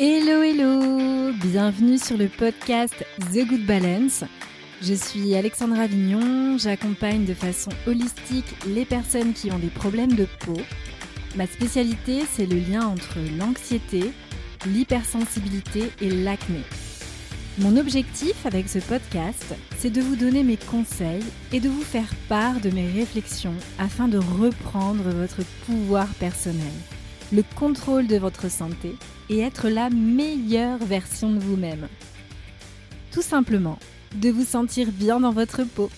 Hello hello Bienvenue sur le podcast The Good Balance. Je suis Alexandra Vignon, j'accompagne de façon holistique les personnes qui ont des problèmes de peau. Ma spécialité, c'est le lien entre l'anxiété, l'hypersensibilité et l'acné. Mon objectif avec ce podcast, c'est de vous donner mes conseils et de vous faire part de mes réflexions afin de reprendre votre pouvoir personnel, le contrôle de votre santé et être la meilleure version de vous-même. Tout simplement, de vous sentir bien dans votre peau.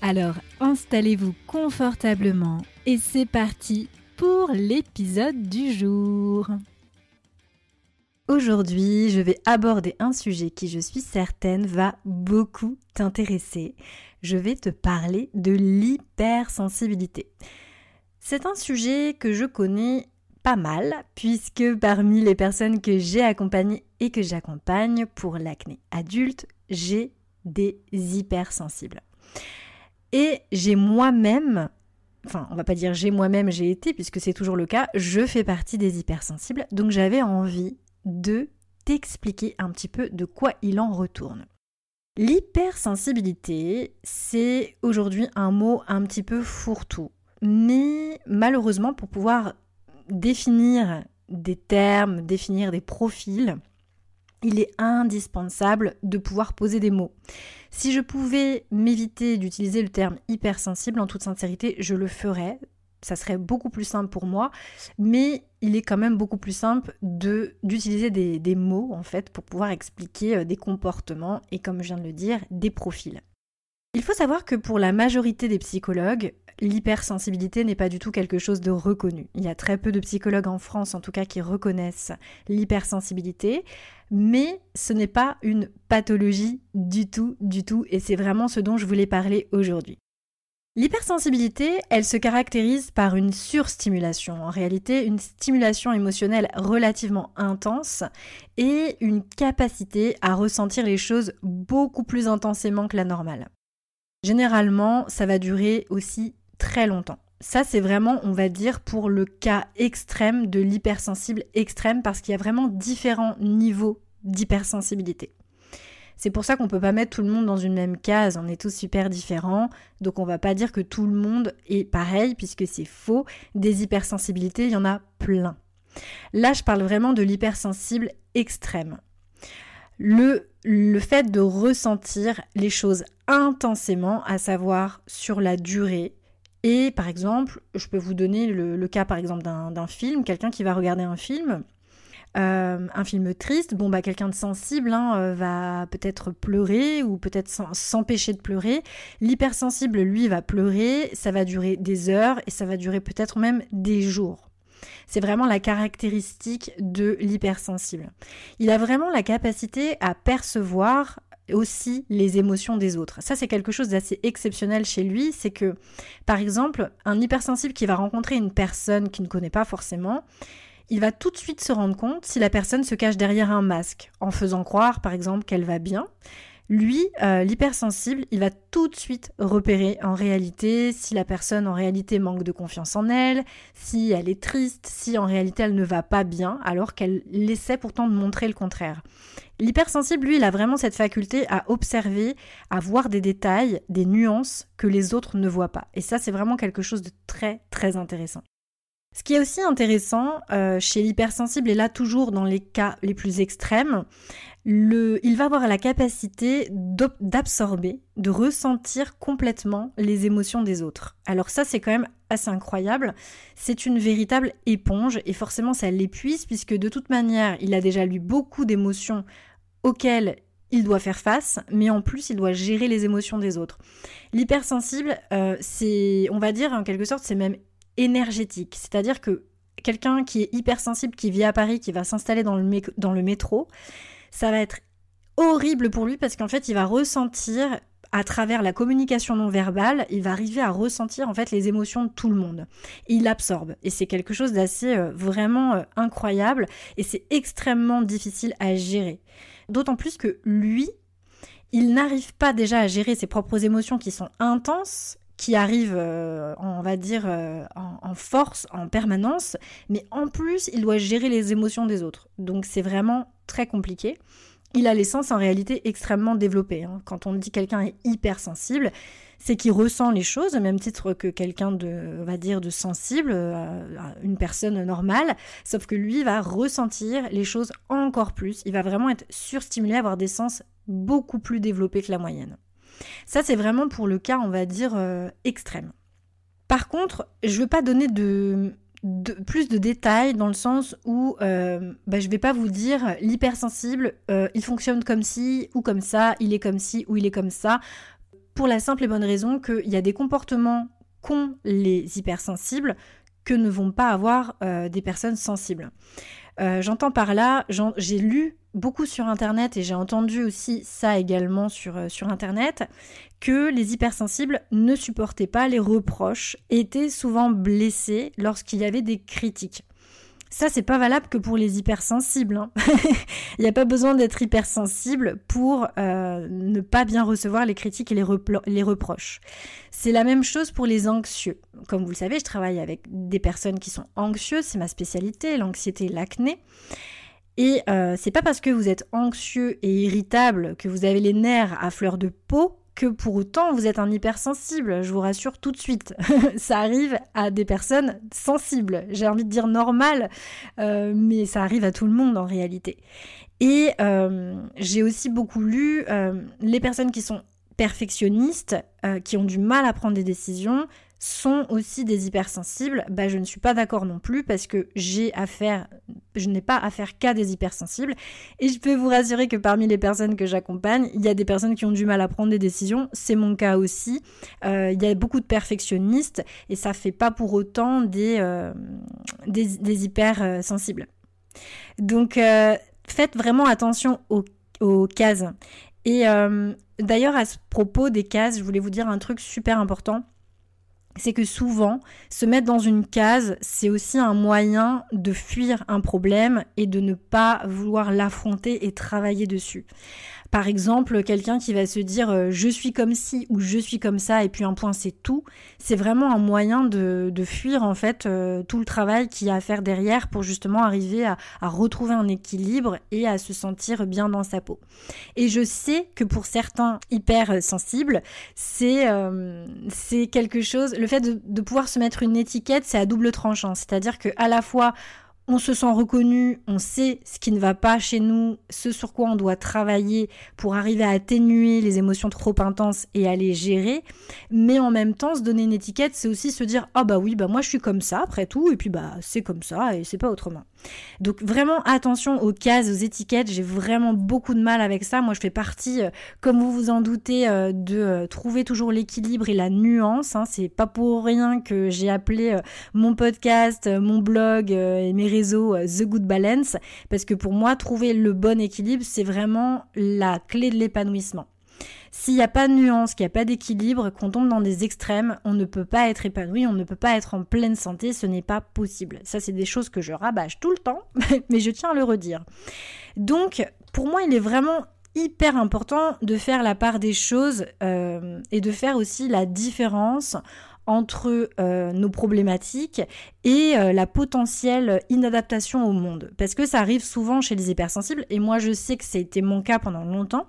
Alors installez-vous confortablement et c'est parti pour l'épisode du jour. Aujourd'hui, je vais aborder un sujet qui, je suis certaine, va beaucoup t'intéresser. Je vais te parler de l'hypersensibilité. C'est un sujet que je connais pas mal, puisque parmi les personnes que j'ai accompagnées et que j'accompagne pour l'acné adulte, j'ai des hypersensibles. Et j'ai moi-même, enfin on va pas dire j'ai moi-même j'ai été, puisque c'est toujours le cas, je fais partie des hypersensibles, donc j'avais envie de t'expliquer un petit peu de quoi il en retourne. L'hypersensibilité, c'est aujourd'hui un mot un petit peu fourre-tout. Mais malheureusement, pour pouvoir définir des termes, définir des profils, il est indispensable de pouvoir poser des mots. Si je pouvais m'éviter d'utiliser le terme hypersensible, en toute sincérité, je le ferais ça serait beaucoup plus simple pour moi, mais il est quand même beaucoup plus simple de d'utiliser des, des, mots en fait pour pouvoir expliquer euh, des comportements et comme je viens de le dire, des profils. Il faut savoir que pour la majorité des psychologues, l'hypersensibilité n'est pas du tout quelque chose de reconnu. Il y a très peu de psychologues en France en tout cas qui reconnaissent l'hypersensibilité, mais ce n'est pas une pathologie du tout, du tout, et c'est vraiment ce dont je voulais parler aujourd'hui. L'hypersensibilité, elle se caractérise par une surstimulation, en réalité une stimulation émotionnelle relativement intense et une capacité à ressentir les choses beaucoup plus intensément que la normale. Généralement, ça va durer aussi très longtemps. Ça, c'est vraiment, on va dire, pour le cas extrême de l'hypersensible extrême, parce qu'il y a vraiment différents niveaux d'hypersensibilité. C'est pour ça qu'on peut pas mettre tout le monde dans une même case, on est tous super différents, donc on va pas dire que tout le monde est pareil, puisque c'est faux. Des hypersensibilités, il y en a plein. Là, je parle vraiment de l'hypersensible extrême. Le, le fait de ressentir les choses intensément, à savoir sur la durée, et par exemple, je peux vous donner le, le cas par exemple d'un film, quelqu'un qui va regarder un film, euh, un film triste, bon bah quelqu'un de sensible hein, euh, va peut-être pleurer ou peut-être s'empêcher de pleurer. L'hypersensible, lui, va pleurer, ça va durer des heures et ça va durer peut-être même des jours. C'est vraiment la caractéristique de l'hypersensible. Il a vraiment la capacité à percevoir aussi les émotions des autres. Ça, c'est quelque chose d'assez exceptionnel chez lui. C'est que, par exemple, un hypersensible qui va rencontrer une personne qu'il ne connaît pas forcément, il va tout de suite se rendre compte si la personne se cache derrière un masque, en faisant croire par exemple qu'elle va bien. Lui, euh, l'hypersensible, il va tout de suite repérer en réalité si la personne en réalité manque de confiance en elle, si elle est triste, si en réalité elle ne va pas bien, alors qu'elle essaie pourtant de montrer le contraire. L'hypersensible, lui, il a vraiment cette faculté à observer, à voir des détails, des nuances que les autres ne voient pas. Et ça, c'est vraiment quelque chose de très, très intéressant. Ce qui est aussi intéressant euh, chez l'hypersensible, et là toujours dans les cas les plus extrêmes, il va avoir la capacité d'absorber, de ressentir complètement les émotions des autres. Alors ça c'est quand même assez incroyable, c'est une véritable éponge et forcément ça l'épuise puisque de toute manière il a déjà lu beaucoup d'émotions auxquelles il doit faire face, mais en plus il doit gérer les émotions des autres. L'hypersensible, euh, c'est, on va dire en quelque sorte, c'est même énergétique. C'est-à-dire que quelqu'un qui est hypersensible, qui vit à Paris, qui va s'installer dans le, dans le métro, ça va être horrible pour lui parce qu'en fait, il va ressentir à travers la communication non verbale, il va arriver à ressentir en fait les émotions de tout le monde. il absorbe et c'est quelque chose d'assez euh, vraiment euh, incroyable et c'est extrêmement difficile à gérer. D'autant plus que lui, il n'arrive pas déjà à gérer ses propres émotions qui sont intenses qui arrive, euh, on va dire, en, force, en permanence, mais en plus, il doit gérer les émotions des autres. Donc c'est vraiment très compliqué. Il a les sens en réalité extrêmement développés. Hein. Quand on dit quelqu'un est hypersensible, c'est qu'il ressent les choses au même titre que quelqu'un de, va dire, de sensible, euh, une personne normale, sauf que lui va ressentir les choses encore plus. Il va vraiment être surstimulé, avoir des sens beaucoup plus développés que la moyenne. Ça, c'est vraiment pour le cas, on va dire, euh, extrême. Par contre, je ne veux pas donner de, plus de détails dans le sens où euh, bah, je vais pas vous dire l'hypersensible, euh, il fonctionne comme ci ou comme ça, il est comme ci ou il est comme ça, pour la simple et bonne raison qu'il y a des comportements qu'ont les hypersensibles que ne vont pas avoir des personnes sensibles. J'entends par là, j'ai lu beaucoup sur Internet, et j'ai entendu aussi ça également sur, euh, sur Internet, que les hypersensibles ne supportaient pas les reproches, étaient souvent blessés lorsqu'il y avait des critiques. Ça, c'est pas valable que pour les hypersensibles. Hein. Il n'y a pas besoin d'être hypersensible pour euh, ne pas bien recevoir les critiques et les, reproches. C'est la même chose pour les anxieux. Comme vous le savez, je travaille avec des personnes qui sont anxieuses, c'est ma spécialité, l'anxiété et l'acné. Et euh, c'est pas parce que vous êtes anxieux et irritable, que vous avez les nerfs à fleur de peau, que pour autant vous êtes un hypersensible, je vous rassure tout de suite. ça arrive à des personnes sensibles, j'ai envie de dire normales, euh, mais ça arrive à tout le monde en réalité. Et euh, j'ai aussi beaucoup lu les personnes qui sont perfectionnistes, qui ont du mal à prendre des décisions, sont aussi des hypersensibles, bah, je ne suis pas d'accord non plus parce que j'ai affaire, je n'ai pas affaire qu'à des hypersensibles. Et je peux vous rassurer que parmi les personnes que j'accompagne, il y a des personnes qui ont du mal à prendre des décisions. C'est mon cas aussi. Euh, il y a beaucoup de perfectionnistes et ça fait pas pour autant des, euh, des, hypersensibles. Donc euh, faites vraiment attention aux, aux cases. Et d'ailleurs, à ce propos des cases, je voulais vous dire un truc super important c'est que souvent, se mettre dans une case, c'est aussi un moyen de fuir un problème et de ne pas vouloir l'affronter et travailler dessus. Par exemple, quelqu'un qui va se dire euh, je suis comme ci ou je suis comme ça et puis un point c'est tout, c'est vraiment un moyen de, fuir en fait euh, tout le travail qu'il y a à faire derrière pour justement arriver à, retrouver un équilibre et à se sentir bien dans sa peau. Et je sais que pour certains hyper sensibles, euh, c'est quelque chose, le fait de, pouvoir se mettre une étiquette, c'est à double tranchant. C'est-à-dire que à la fois on se sent reconnu, on sait ce qui ne va pas chez nous, ce sur quoi on doit travailler pour arriver à atténuer les émotions trop intenses et à les gérer. Mais en même temps, se donner une étiquette, c'est aussi se dire ah bah oui, bah moi je suis comme ça après tout, et puis bah c'est comme ça et c'est pas autrement. Donc vraiment attention aux cases, aux étiquettes, j'ai vraiment beaucoup de mal avec ça. Moi je fais partie, euh, comme vous vous en doutez, euh, de euh, trouver toujours l'équilibre et la nuance. Hein. C'est pas pour rien que j'ai appelé mon podcast, mon blog et mes réseaux The Good Balance, parce que pour moi trouver le bon équilibre, c'est vraiment la clé de l'épanouissement. S'il n'y a pas de nuance, qu'il n'y a pas d'équilibre, qu'on tombe dans des extrêmes, on ne peut pas être épanoui, on ne peut pas être en pleine santé, ce n'est pas possible. Ça, c'est des choses que je rabâche tout le temps, mais je tiens à le redire. Donc, pour moi, il est vraiment hyper important de faire la part des choses euh, et de faire aussi la différence entre euh, nos problématiques et euh, la potentielle inadaptation au monde. Parce que ça arrive souvent chez les hypersensibles, et moi je sais que été mon cas pendant longtemps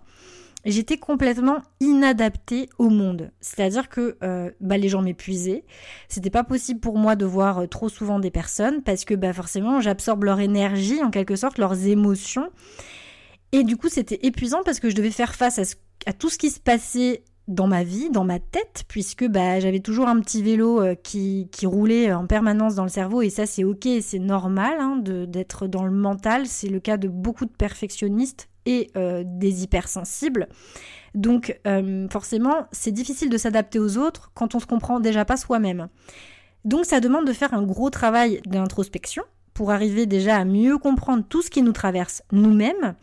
j'étais complètement inadaptée au monde. C'est-à-dire que euh, bah, les gens m'épuisaient. C'était pas possible pour moi de voir euh, trop souvent des personnes parce que bah, forcément j'absorbe leur énergie, en quelque sorte, leurs émotions. Et du coup, c'était épuisant parce que je devais faire face à, tout ce qui se passait dans ma vie, dans ma tête, puisque bah, j'avais toujours un petit vélo euh, qui, qui, roulait en permanence dans le cerveau, et ça c'est ok, c'est normal hein, d'être dans le mental, c'est le cas de beaucoup de perfectionnistes et euh, des hypersensibles. Donc euh, forcément, c'est difficile de s'adapter aux autres quand on se comprend déjà pas soi-même. Donc ça demande de faire un gros travail d'introspection pour arriver déjà à mieux comprendre tout ce qui nous traverse nous-mêmes.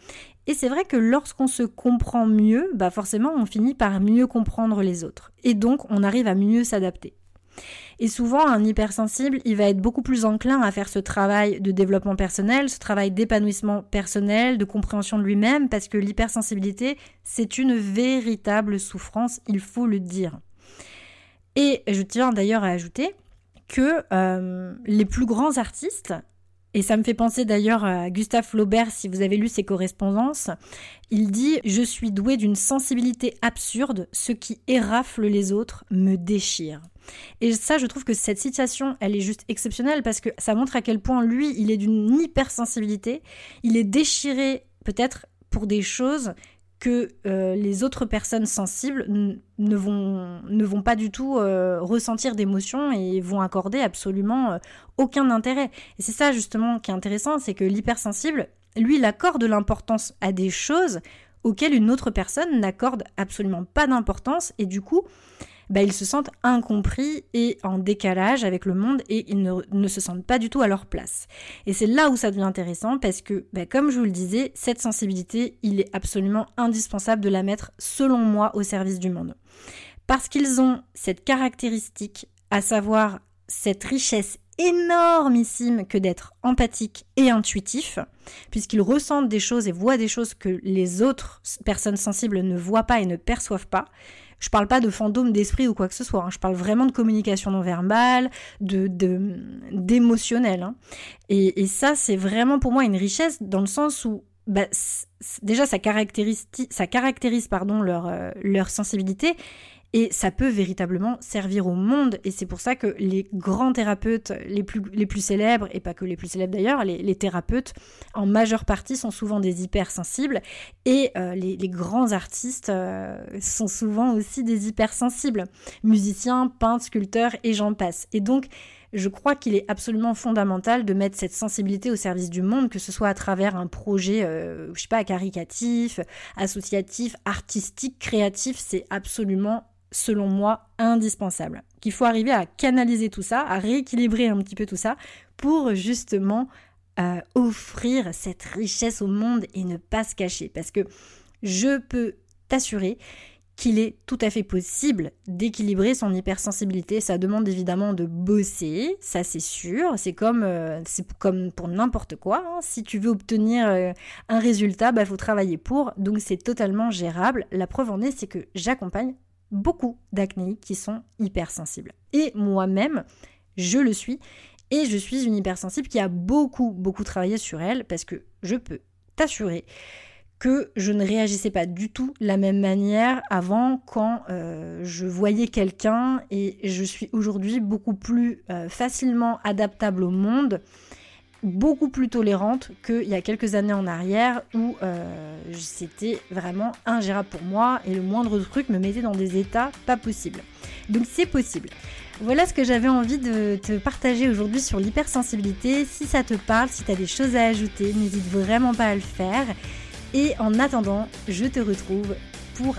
Et c'est vrai que lorsqu'on se comprend mieux, bah forcément on finit par mieux comprendre les autres. Et donc on arrive à mieux s'adapter. Et souvent, un hypersensible, il va être beaucoup plus enclin à faire ce travail de développement personnel, ce travail d'épanouissement personnel, de compréhension de lui-même, parce que l'hypersensibilité, c'est une véritable souffrance, il faut le dire. Et je tiens d'ailleurs à ajouter que euh, les plus grands artistes, et ça me fait penser d'ailleurs à Gustave Flaubert, si vous avez lu ses correspondances, il dit ⁇ Je suis doué d'une sensibilité absurde, ce qui érafle les autres me déchire ⁇ et ça, je trouve que cette situation, elle est juste exceptionnelle parce que ça montre à quel point lui, il est d'une hypersensibilité. Il est déchiré peut-être pour des choses que euh, les autres personnes sensibles ne vont, ne vont pas du tout euh, ressentir d'émotion et vont accorder absolument euh, aucun intérêt. Et c'est ça justement qui est intéressant, c'est que l'hypersensible, lui, il accorde l'importance à des choses auxquelles une autre personne n'accorde absolument pas d'importance et du coup, bah, ils se sentent incompris et en décalage avec le monde et ils ne, se sentent pas du tout à leur place. Et c'est là où ça devient intéressant parce que, bah, comme je vous le disais, cette sensibilité, il est absolument indispensable de la mettre, selon moi, au service du monde. Parce qu'ils ont cette caractéristique, à savoir cette richesse énormissime que d'être empathique et intuitif, puisqu'ils ressentent des choses et voient des choses que les autres personnes sensibles ne voient pas et ne perçoivent pas. Je parle pas de fantômes d'esprit ou quoi que ce soit. Hein. Je parle vraiment de communication non verbale, de d'émotionnel. Hein. Et, ça, c'est vraiment pour moi une richesse dans le sens où bah, déjà ça caractérise, ça caractérise pardon leur euh, leur sensibilité et ça peut véritablement servir au monde. Et c'est pour ça que les grands thérapeutes les plus, les plus célèbres, et pas que les plus célèbres d'ailleurs, les, thérapeutes en majeure partie sont souvent des hypersensibles. Et euh, les, grands artistes euh, sont souvent aussi des hypersensibles. Musiciens, peintres, sculpteurs et j'en passe. Et donc, je crois qu'il est absolument fondamental de mettre cette sensibilité au service du monde, que ce soit à travers un projet, euh, je sais pas, caricatif, associatif, artistique, créatif, c'est absolument selon moi, indispensable. Qu'il faut arriver à canaliser tout ça, à rééquilibrer un petit peu tout ça, pour justement euh, offrir cette richesse au monde et ne pas se cacher. Parce que je peux t'assurer qu'il est tout à fait possible d'équilibrer son hypersensibilité. Ça demande évidemment de bosser, ça c'est sûr. C'est comme, euh, pour n'importe quoi. Hein. Si tu veux obtenir euh, un résultat, il bah, faut travailler pour. Donc c'est totalement gérable. La preuve en est, c'est que j'accompagne beaucoup d'acné qui sont hypersensibles. Et moi-même, je le suis. Et je suis une hypersensible qui a beaucoup, beaucoup travaillé sur elle parce que je peux t'assurer que je ne réagissais pas du tout la même manière avant quand euh, je voyais quelqu'un et je suis aujourd'hui beaucoup plus euh, facilement adaptable au monde beaucoup plus tolérante qu'il y a quelques années en arrière où euh, c'était vraiment ingérable pour moi et le moindre truc me mettait dans des états pas possibles. Donc c'est possible. Voilà ce que j'avais envie de te partager aujourd'hui sur l'hypersensibilité. Si ça te parle, si tu as des choses à ajouter, n'hésite vraiment pas à le faire. Et en attendant, je te retrouve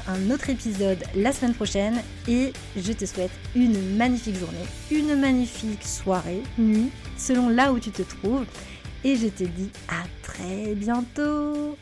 un autre épisode la semaine prochaine et je te souhaite une magnifique journée, une magnifique soirée, nuit, selon là où tu te trouves. Et je te dis à très bientôt